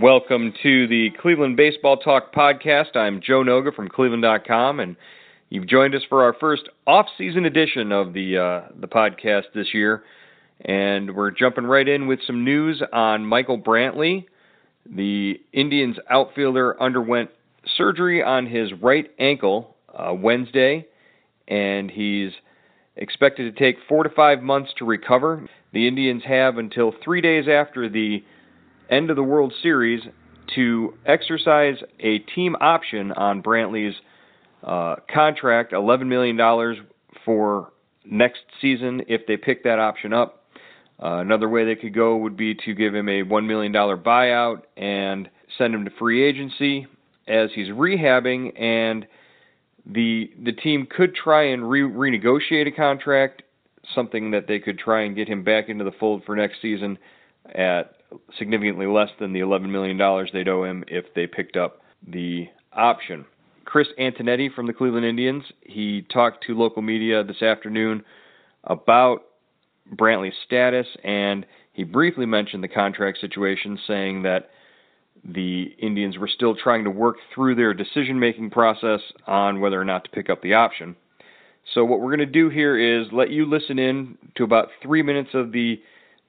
Welcome to the Cleveland Baseball Talk podcast. I'm Joe Noga from Cleveland.com, and you've joined us for our first off-season edition of the uh, the podcast this year. And we're jumping right in with some news on Michael Brantley. The Indians outfielder underwent surgery on his right ankle uh, Wednesday, and he's expected to take four to five months to recover. The Indians have until three days after the end of the World Series to exercise a team option on Brantley's uh, contract, $11 million for next season if they pick that option up. Uh, another way they could go would be to give him a $1 million buyout and send him to free agency as he's rehabbing, and the the team could try and re- renegotiate a contract, something that they could try and get him back into the fold for next season at significantly less than the $11 million they'd owe him if they picked up the option. Chris Antonetti from the Cleveland Indians, he talked to local media this afternoon about Brantley's status, and he briefly mentioned the contract situation, saying that the Indians were still trying to work through their decision making process on whether or not to pick up the option. So, what we're going to do here is let you listen in to about three minutes of the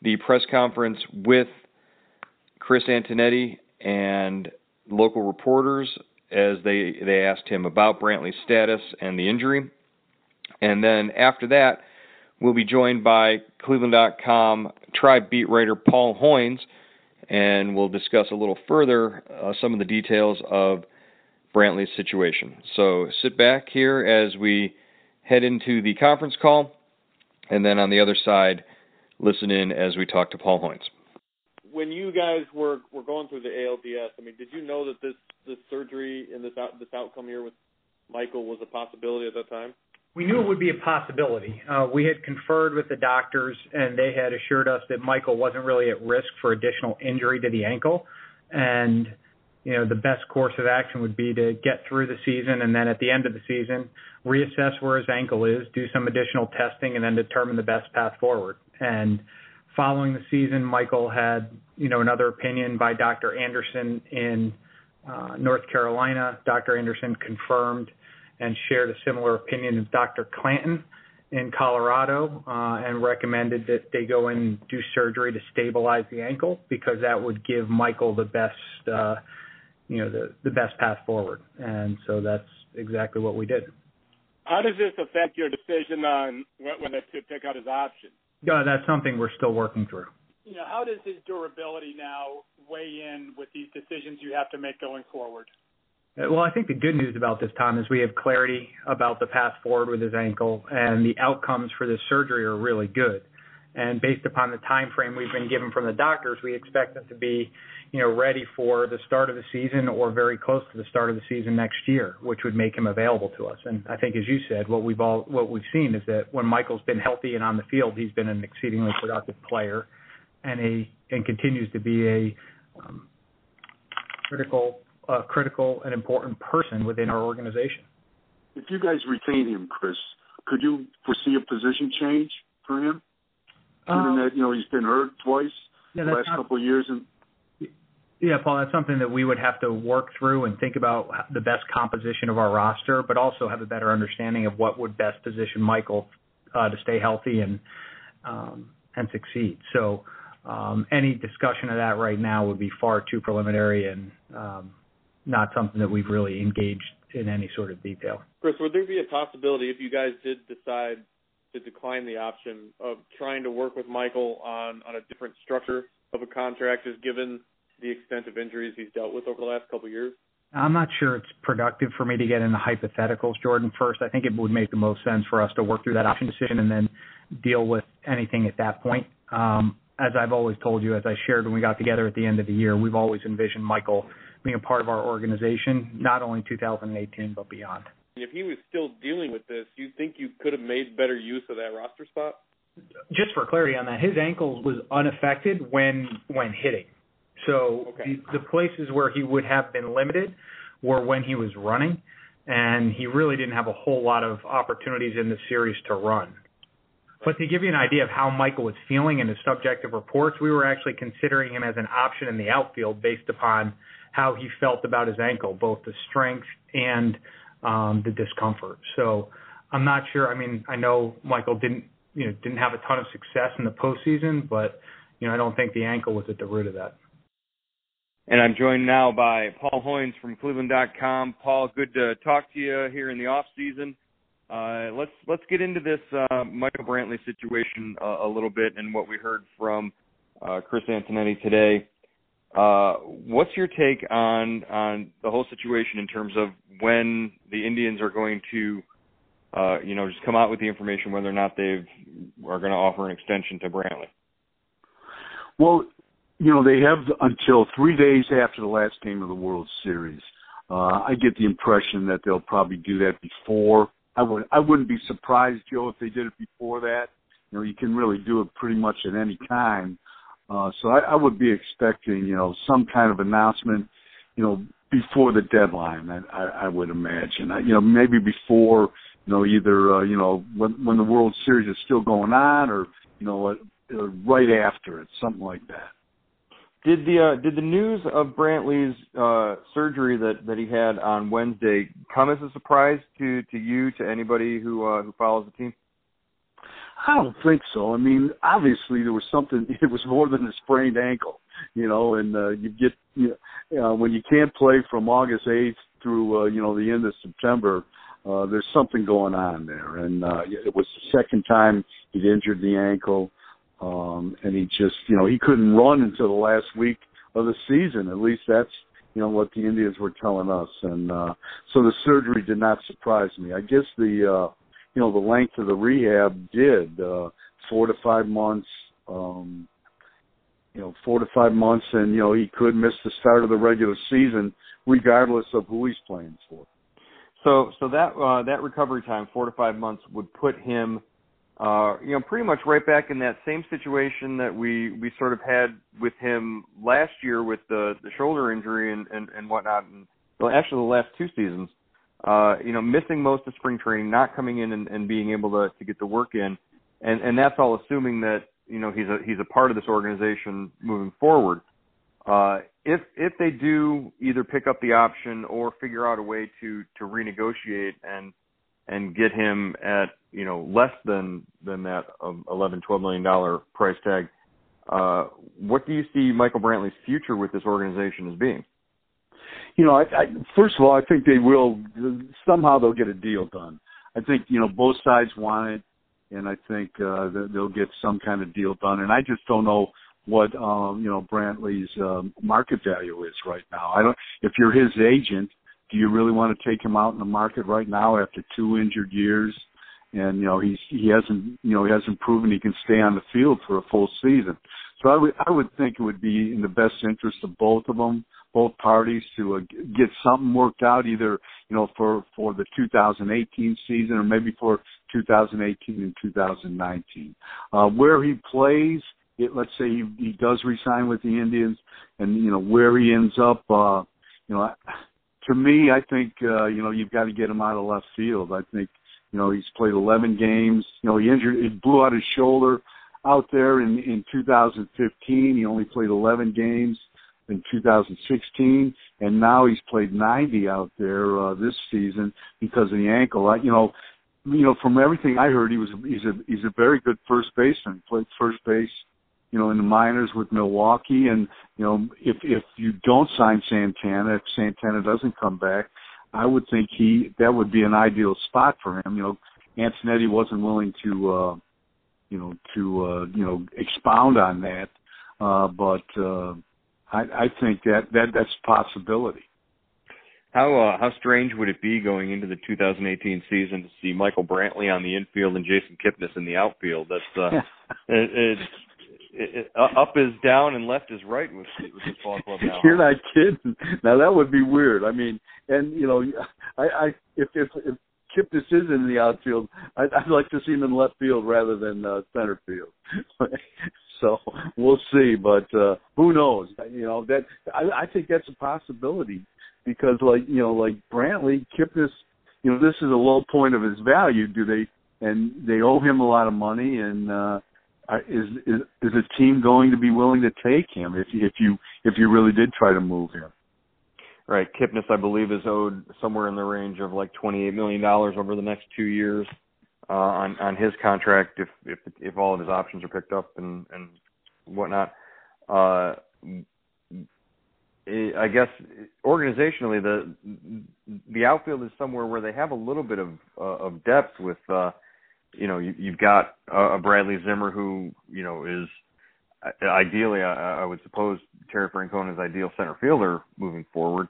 the press conference with Chris Antonetti and local reporters as they they asked him about Brantley's status and the injury. And then after that, we'll be joined by Cleveland.com Tribe beat writer Paul Hoynes, and we'll discuss a little further uh, some of the details of Brantley's situation. So sit back here as we head into the conference call, and then on the other side, listen in as we talk to Paul Hoynes when you guys were were going through the ALDS, I mean, did you know that this this surgery and this out, this outcome here with Michael was a possibility at that time? We knew it would be a possibility. Uh, we had conferred with the doctors, and they had assured us that Michael wasn't really at risk for additional injury to the ankle, and you know the best course of action would be to get through the season, and then at the end of the season, reassess where his ankle is, do some additional testing, and then determine the best path forward. And following the season, Michael had you know another opinion by Dr. Anderson in uh, North Carolina. Dr. Anderson confirmed and shared a similar opinion of Dr. Clanton in Colorado uh, and recommended that they go in and do surgery to stabilize the ankle because that would give Michael the best uh, you know the the best path forward. And so that's exactly what we did. How does this affect your decision on whether to pick out his option? Yeah, that's something we're still working through. You know, how does his durability now weigh in with these decisions you have to make going forward? Well, I think the good news about this, Tom, is we have clarity about the path forward with his ankle, and the outcomes for this surgery are really good. And based upon the time frame we've been given from the doctors, we expect him to be you know, ready for the start of the season or very close to the start of the season next year, which would make him available to us. And I think, as you said, what we've all what we've seen is that when Michael's been healthy and on the field, he's been an exceedingly productive player, and a and continues to be a um, critical, uh, critical and important person within our organization. If you guys retain him, Chris, could you foresee a position change for him? Given um, that you know he's been hurt twice yeah, the last not, couple of years, and Yeah, Paul, that's something that we would have to work through and think about the best composition of our roster, but also have a better understanding of what would best position Michael uh, to stay healthy and um, and succeed. So um, any discussion of that right now would be far too preliminary and um, not something that we've really engaged in any sort of detail. Chris, would there be a possibility if you guys did decide to decline the option of trying to work with Michael on on a different structure of a contract, just given the extent of injuries he's dealt with over the last couple of years? I'm not sure it's productive for me to get into hypotheticals, Jordan. First, I think it would make the most sense for us to work through that option decision and then deal with anything at that point. Um, as I've always told you, as I shared when we got together at the end of the year, we've always envisioned Michael being a part of our organization, not only 2018 but beyond. If he was still dealing with this, do you think you could have made better use of that roster spot? Just for clarity on that, his ankle was unaffected when when hitting. So okay. the, the places where he would have been limited were when he was running, and he really didn't have a whole lot of opportunities in the series to run. But to give you an idea of how Michael was feeling in his subjective reports, we were actually considering him as an option in the outfield based upon how he felt about his ankle, both the strength and um, the discomfort. So I'm not sure. I mean, I know Michael didn't, you know, didn't have a ton of success in the postseason, but you know, I don't think the ankle was at the root of that. And I'm joined now by Paul Hoynes from Cleveland.com. Paul, good to talk to you here in the off season. Uh, let's let's get into this uh, Michael Brantley situation uh, a little bit and what we heard from uh, Chris Antonetti today. Uh, what's your take on on the whole situation in terms of when the Indians are going to, uh, you know, just come out with the information whether or not they are going to offer an extension to Brantley? Well, you know, they have until three days after the last game of the World Series. Uh, I get the impression that they'll probably do that before. I would I wouldn't be surprised, Joe, if they did it before that. You know, you can really do it pretty much at any time. Uh, so I, I would be expecting, you know, some kind of announcement, you know, before the deadline. I, I, I would imagine, I, you know, maybe before, you know, either uh, you know when when the World Series is still going on, or you know, uh, right after it, something like that. Did the uh, did the news of Brantley's uh, surgery that, that he had on Wednesday come as a surprise to, to you to anybody who uh, who follows the team? I don't think so. I mean, obviously there was something. It was more than a sprained ankle, you know. And uh, you get you know, uh, when you can't play from August eighth through uh, you know the end of September. Uh, there's something going on there, and uh, it was the second time he'd injured the ankle. Um, and he just, you know, he couldn't run until the last week of the season. At least that's, you know, what the Indians were telling us. And uh, so the surgery did not surprise me. I guess the, uh, you know, the length of the rehab did uh, four to five months. Um, you know, four to five months, and you know he could miss the start of the regular season, regardless of who he's playing for. So, so that uh, that recovery time, four to five months, would put him uh, you know, pretty much right back in that same situation that we we sort of had with him last year with the the shoulder injury and and, and whatnot, and well, actually the last two seasons. Uh, you know, missing most of spring training, not coming in and, and being able to to get the work in, and and that's all assuming that you know he's a he's a part of this organization moving forward. Uh, if if they do either pick up the option or figure out a way to to renegotiate and and get him at you know less than than that of 11 12 million dollar price tag uh what do you see Michael Brantley's future with this organization as being you know I, I first of all I think they will somehow they'll get a deal done I think you know both sides want it and I think uh they'll get some kind of deal done and I just don't know what um you know Brantley's um, market value is right now I don't if you're his agent do you really want to take him out in the market right now after two injured years? And you know he's he hasn't you know he hasn't proven he can stay on the field for a full season. So I would I would think it would be in the best interest of both of them, both parties, to uh, get something worked out, either you know for for the 2018 season or maybe for 2018 and 2019. Uh, where he plays, it, let's say he, he does resign with the Indians, and you know where he ends up. Uh, you know, to me, I think uh, you know you've got to get him out of left field. I think you know he's played 11 games. You know he injured, he blew out his shoulder out there in in 2015. He only played 11 games. In 2016, and now he's played 90 out there uh, this season because of the ankle. I, you know, you know, from everything I heard, he was he's a he's a very good first baseman. Played first base, you know, in the minors with Milwaukee, and you know, if if you don't sign Santana, if Santana doesn't come back, I would think he that would be an ideal spot for him. You know, Antonetti wasn't willing to, uh, you know, to uh, you know expound on that, uh, but uh, I, I think that that that's a possibility. How uh, how strange would it be going into the 2018 season to see Michael Brantley on the infield and Jason Kipnis in the outfield? That's uh, it, it, it, up is down and left is right with, with this ball club now. You're not kidding. Now that would be weird. I mean, and you know, I, I if if if Kipnis is in the outfield, I'd, I'd like to see him in left field rather than uh, center field. so we'll see, but uh, who knows? You know that I, I think that's a possibility because, like you know, like Brantley, Kipnis, you know, this is a low point of his value. Do they? And they owe him a lot of money, and uh, is is is a team going to be willing to take him if if you if you really did try to move him? Right, Kipnis, I believe, is owed somewhere in the range of like twenty-eight million dollars over the next two years uh, on on his contract if if if all of his options are picked up and and whatnot. Uh, I guess organizationally, the the outfield is somewhere where they have a little bit of uh, of depth with. Uh, you know, you, you've got a, Bradley Zimmer who, you know, is ideally, I, I would suppose Terry Francona is ideal center fielder moving forward.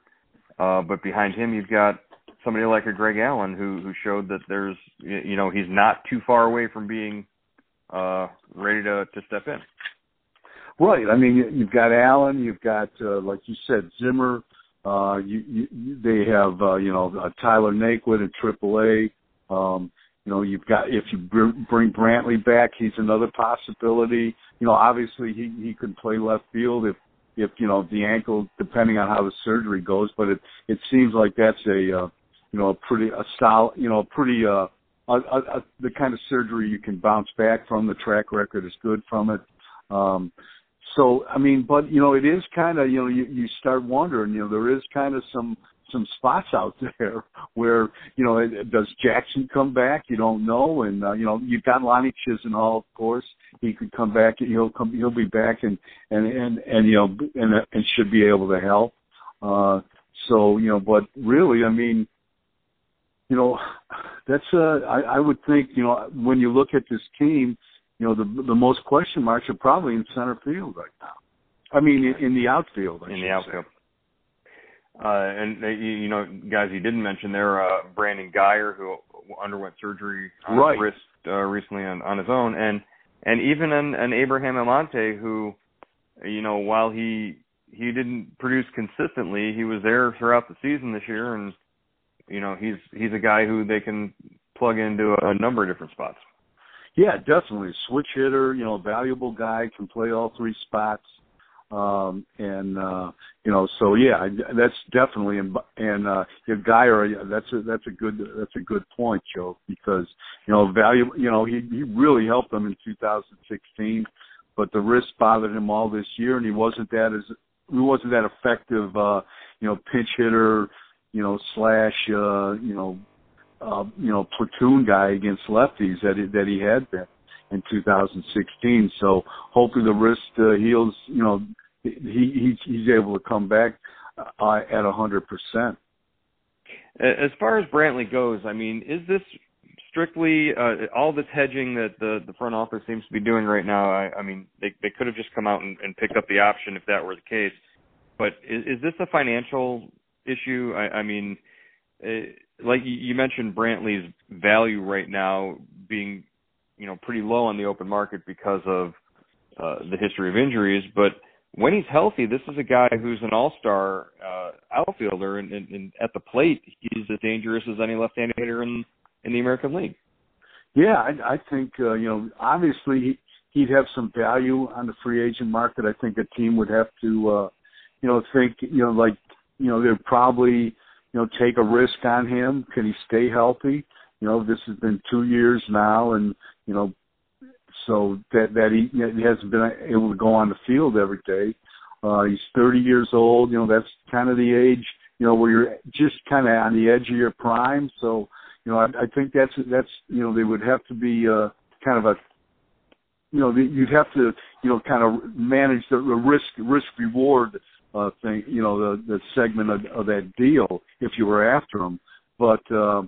Uh, but behind him, you've got somebody like a Greg Allen who who showed that there's, you know, he's not too far away from being uh, ready to to step in. Right. I mean, you've got Allen, you've got uh, like you said, Zimmer. Uh, you, you, they have uh, you know uh, Tyler Naquin at AAA. Um, you know, you've got if you bring Brantley back, he's another possibility. You know, obviously he he could play left field if if you know the ankle, depending on how the surgery goes. But it it seems like that's a uh, you know a pretty a solid you know a pretty uh a, a, a, the kind of surgery you can bounce back from. The track record is good from it. Um, so I mean, but you know, it is kind of you know you you start wondering. You know, there is kind of some some spots out there where you know does Jackson come back? You don't know, and uh, you know you've got Lonnie Chisenhall, of course. He could come back. He'll come. He'll be back, and and and and you know and and should be able to help. Uh, so you know, but really, I mean, you know, that's uh, I, I would think you know when you look at this team, you know the the most question marks are probably in center field right now. I mean, in, in the outfield. I in the outfield. Say. Uh, and uh, you, know, guys, you didn't mention there, uh, Brandon Guyer, who underwent surgery on right. his wrist uh, recently on, on his own, and and even an, an Abraham Almonte, who, you know, while he he didn't produce consistently, he was there throughout the season this year, and you know, he's he's a guy who they can plug into a, a number of different spots. Yeah, definitely switch hitter. You know, valuable guy can play all three spots. Um, and uh, you know, so yeah, that's definitely and and uh, your guy or that's a that's a good that's a good point, Joe, because you know value you know he he really helped them in 2016, but the wrist bothered him all this year, and he wasn't that as he wasn't that effective, uh, you know, pinch hitter, you know, slash, uh, you know, uh, you know, platoon guy against lefties that he, that he had been in 2016. So hopefully the wrist uh, heals, you know, he, he he's able to come back uh, at a hundred percent. As far as Brantley goes, I mean, is this strictly uh, all this hedging that the the front office seems to be doing right now? I, I mean, they they could have just come out and, and picked up the option if that were the case. But is, is this a financial issue? I, I mean, uh, like you mentioned, Brantley's value right now being, you know, pretty low on the open market because of uh, the history of injuries, but when he's healthy, this is a guy who's an all-star uh, outfielder, and, and, and at the plate, he's as dangerous as any left-handed hitter in in the American League. Yeah, I, I think uh, you know obviously he, he'd have some value on the free agent market. I think a team would have to uh, you know think you know like you know they'd probably you know take a risk on him. Can he stay healthy? You know this has been two years now, and you know so that that he, he hasn't been able to go on the field every day. Uh, he's 30 years old. You know, that's kind of the age, you know, where you're just kind of on the edge of your prime. So, you know, I, I think that's that's you know they would have to be uh, kind of a you know you'd have to you know kind of manage the, risk risk reward uh, thing you know the the segment of, of that deal if you were after him. But uh,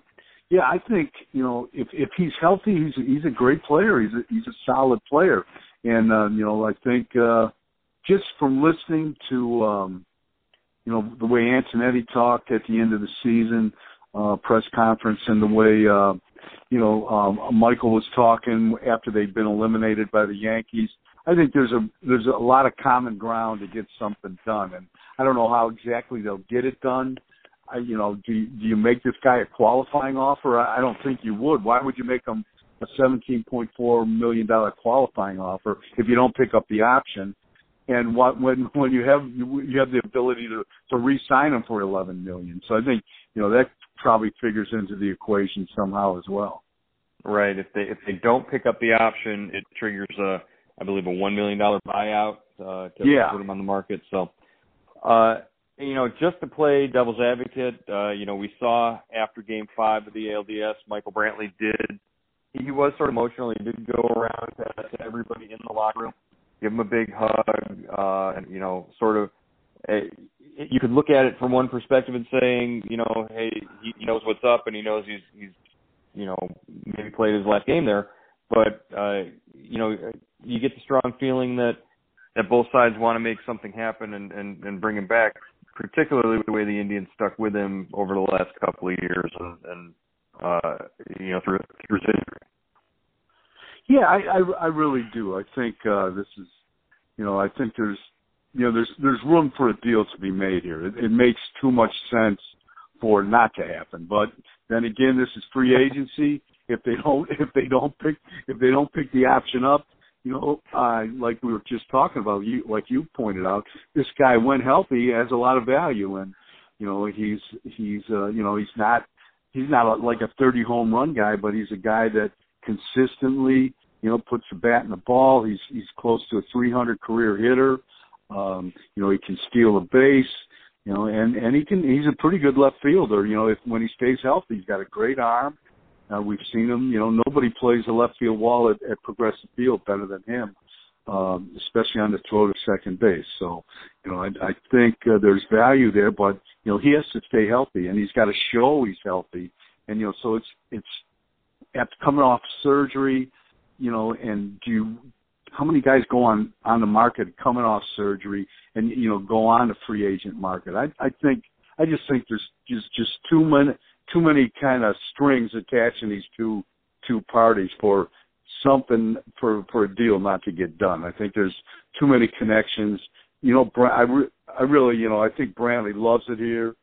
yeah, I think you know if if he's healthy, he's he's a great player. He's a, he's a solid player, and uh, you know I think uh, just from listening to um, you know the way Antonetti talked at the end of the season uh, press conference and the way uh, you know um, Michael was talking after they'd been eliminated by the Yankees. I think there's a there's a lot of common ground to get something done, and I don't know how exactly they'll get it done. I, you know, do do you make this guy a qualifying offer? I, I don't think you would. Why would you make him a $17.4 million qualifying offer if you don't pick up the option? And what, when when you have you, you have the ability to to re-sign him for 11 million, so I think you know that probably figures into the equation somehow as well. Right. If they if they don't pick up the option, it triggers a I believe a one million dollar buyout uh, to yeah. put him on the market. So, uh, you know, just to play devil's advocate, uh, you know, we saw after Game Five of the ALDS, Michael Brantley did. He was sort of emotional. He did go around to, to everybody in the locker room, give him a big hug, uh, and you know, sort of. Uh, you could look at it from one perspective and saying, you know, hey, he, he knows what's up and he knows he's he's, you know, maybe played his last game there, but uh, you know, you get the strong feeling that that both sides want to make something happen and and, and bring him back particularly the way the Indians stuck with him over the last couple of years and, and uh, you know through through his injury. Yeah, I, I I really do. I think uh, this is, you know, I think there's, you know, there's there's room for a deal to be made here. It, it makes too much sense for not to happen. But then again, this is free agency. If they don't if they don't pick if they don't pick the option up, you know, uh, like we were just talking about, you like you pointed out, this guy when healthy has a lot of value, and you know he's he's uh, you know he's not he's not a, like a 30 home run guy, but he's a guy that consistently you know puts the bat in the ball. He's he's close to a 300 career hitter. Um, you know he can steal a base. You know, and and he can he's a pretty good left fielder. You know, if when he stays healthy, he's got a great arm we've seen him. You know, nobody plays the left field wall at, at Progressive Field better than him, um, especially on the throw to second base. So, you know, I, I think uh, there's value there, but you know, he has to stay healthy, and he's got to show he's healthy. And you know, so it's it's after coming off surgery, you know, and do you how many guys go on on the market coming off surgery and you know go on the free agent market? I I think I just think there's just just too many too many kind of strings attaching these two two parties for something for for a deal not to get done. I think there's too many connections. You know, I re, I really you know I think Brantley loves it here.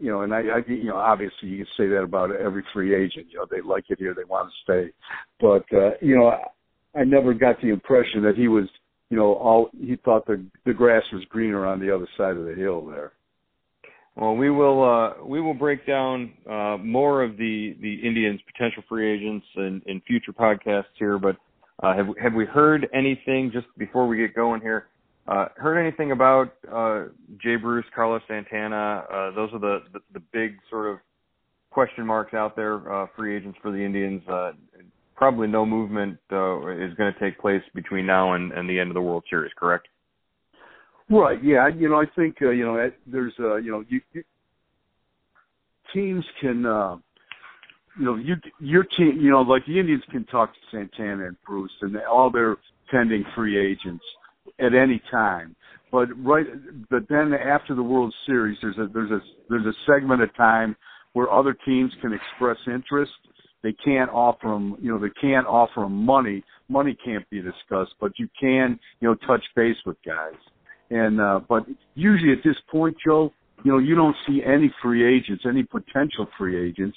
You know, and I, I you know obviously you can say that about every free agent. You know, they like it here, they want to stay. But uh, you know, I, I never got the impression that he was you know all he thought the the grass was greener on the other side of the hill there. Well, we will uh, we will break down uh, more of the the Indians' potential free agents in, in future podcasts here. But uh, have have we heard anything just before we get going here? Uh, heard anything about uh, Jay Bruce, Carlos Santana? Uh, those are the, the, the big sort of question marks out there. Uh free agents for the Indians. probably no movement is going to take place between now and, and the end of the World Series. Correct? Right. Yeah. You know, I think uh, you know there's uh, you know you, you teams can uh, you know you your team you know like the Indians can talk to Santana and Bruce and all their pending free agents at any time. But right, but then after the World Series, there's a there's a there's a segment of time where other teams can express interest. They can't offer them, you know, they can't offer them money. Money can't be discussed, but you can, you know, touch base with guys. And uh, but usually at this point, Joe, you know, you don't see any free agents, any potential free agents,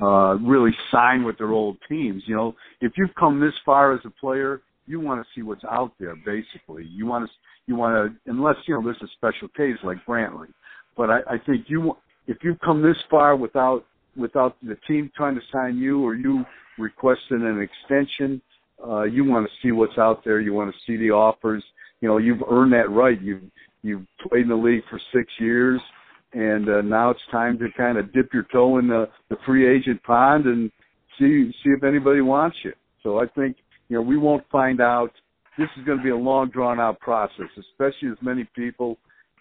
uh, really sign with their old teams. You know, if you've come this far as a player, you want to see what's out there. Basically, you want to you want to unless you know there's a special case like Brantley. But I, I think you if you've come this far without without the team trying to sign you or you requesting an extension, uh, you want to see what's out there. You want to see the offers you know you've earned that right. You've you've played in the league for six years, and uh, now it's time to kind of dip your toe in the, the free agent pond and see see if anybody wants you. So I think you know we won't find out. This is going to be a long, drawn out process, especially as many people,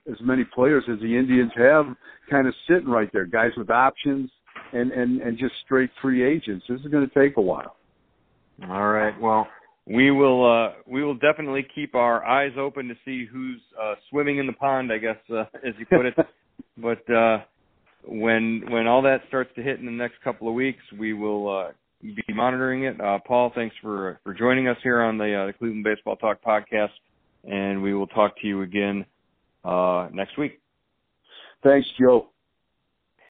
as many players as the Indians have, kind of sitting right there, guys with options and and and just straight free agents. This is going to take a while. All right. Well, we will uh, we will definitely keep our eyes open to see who's uh, swimming in the pond. I guess, uh, as you put it. but uh, when when all that starts to hit in the next couple of weeks, we will uh, be monitoring it. Uh, Paul, thanks for for joining us here on the, uh, the Cleveland Baseball Talk podcast, and we will talk to you again uh, next week. Thanks, Joe.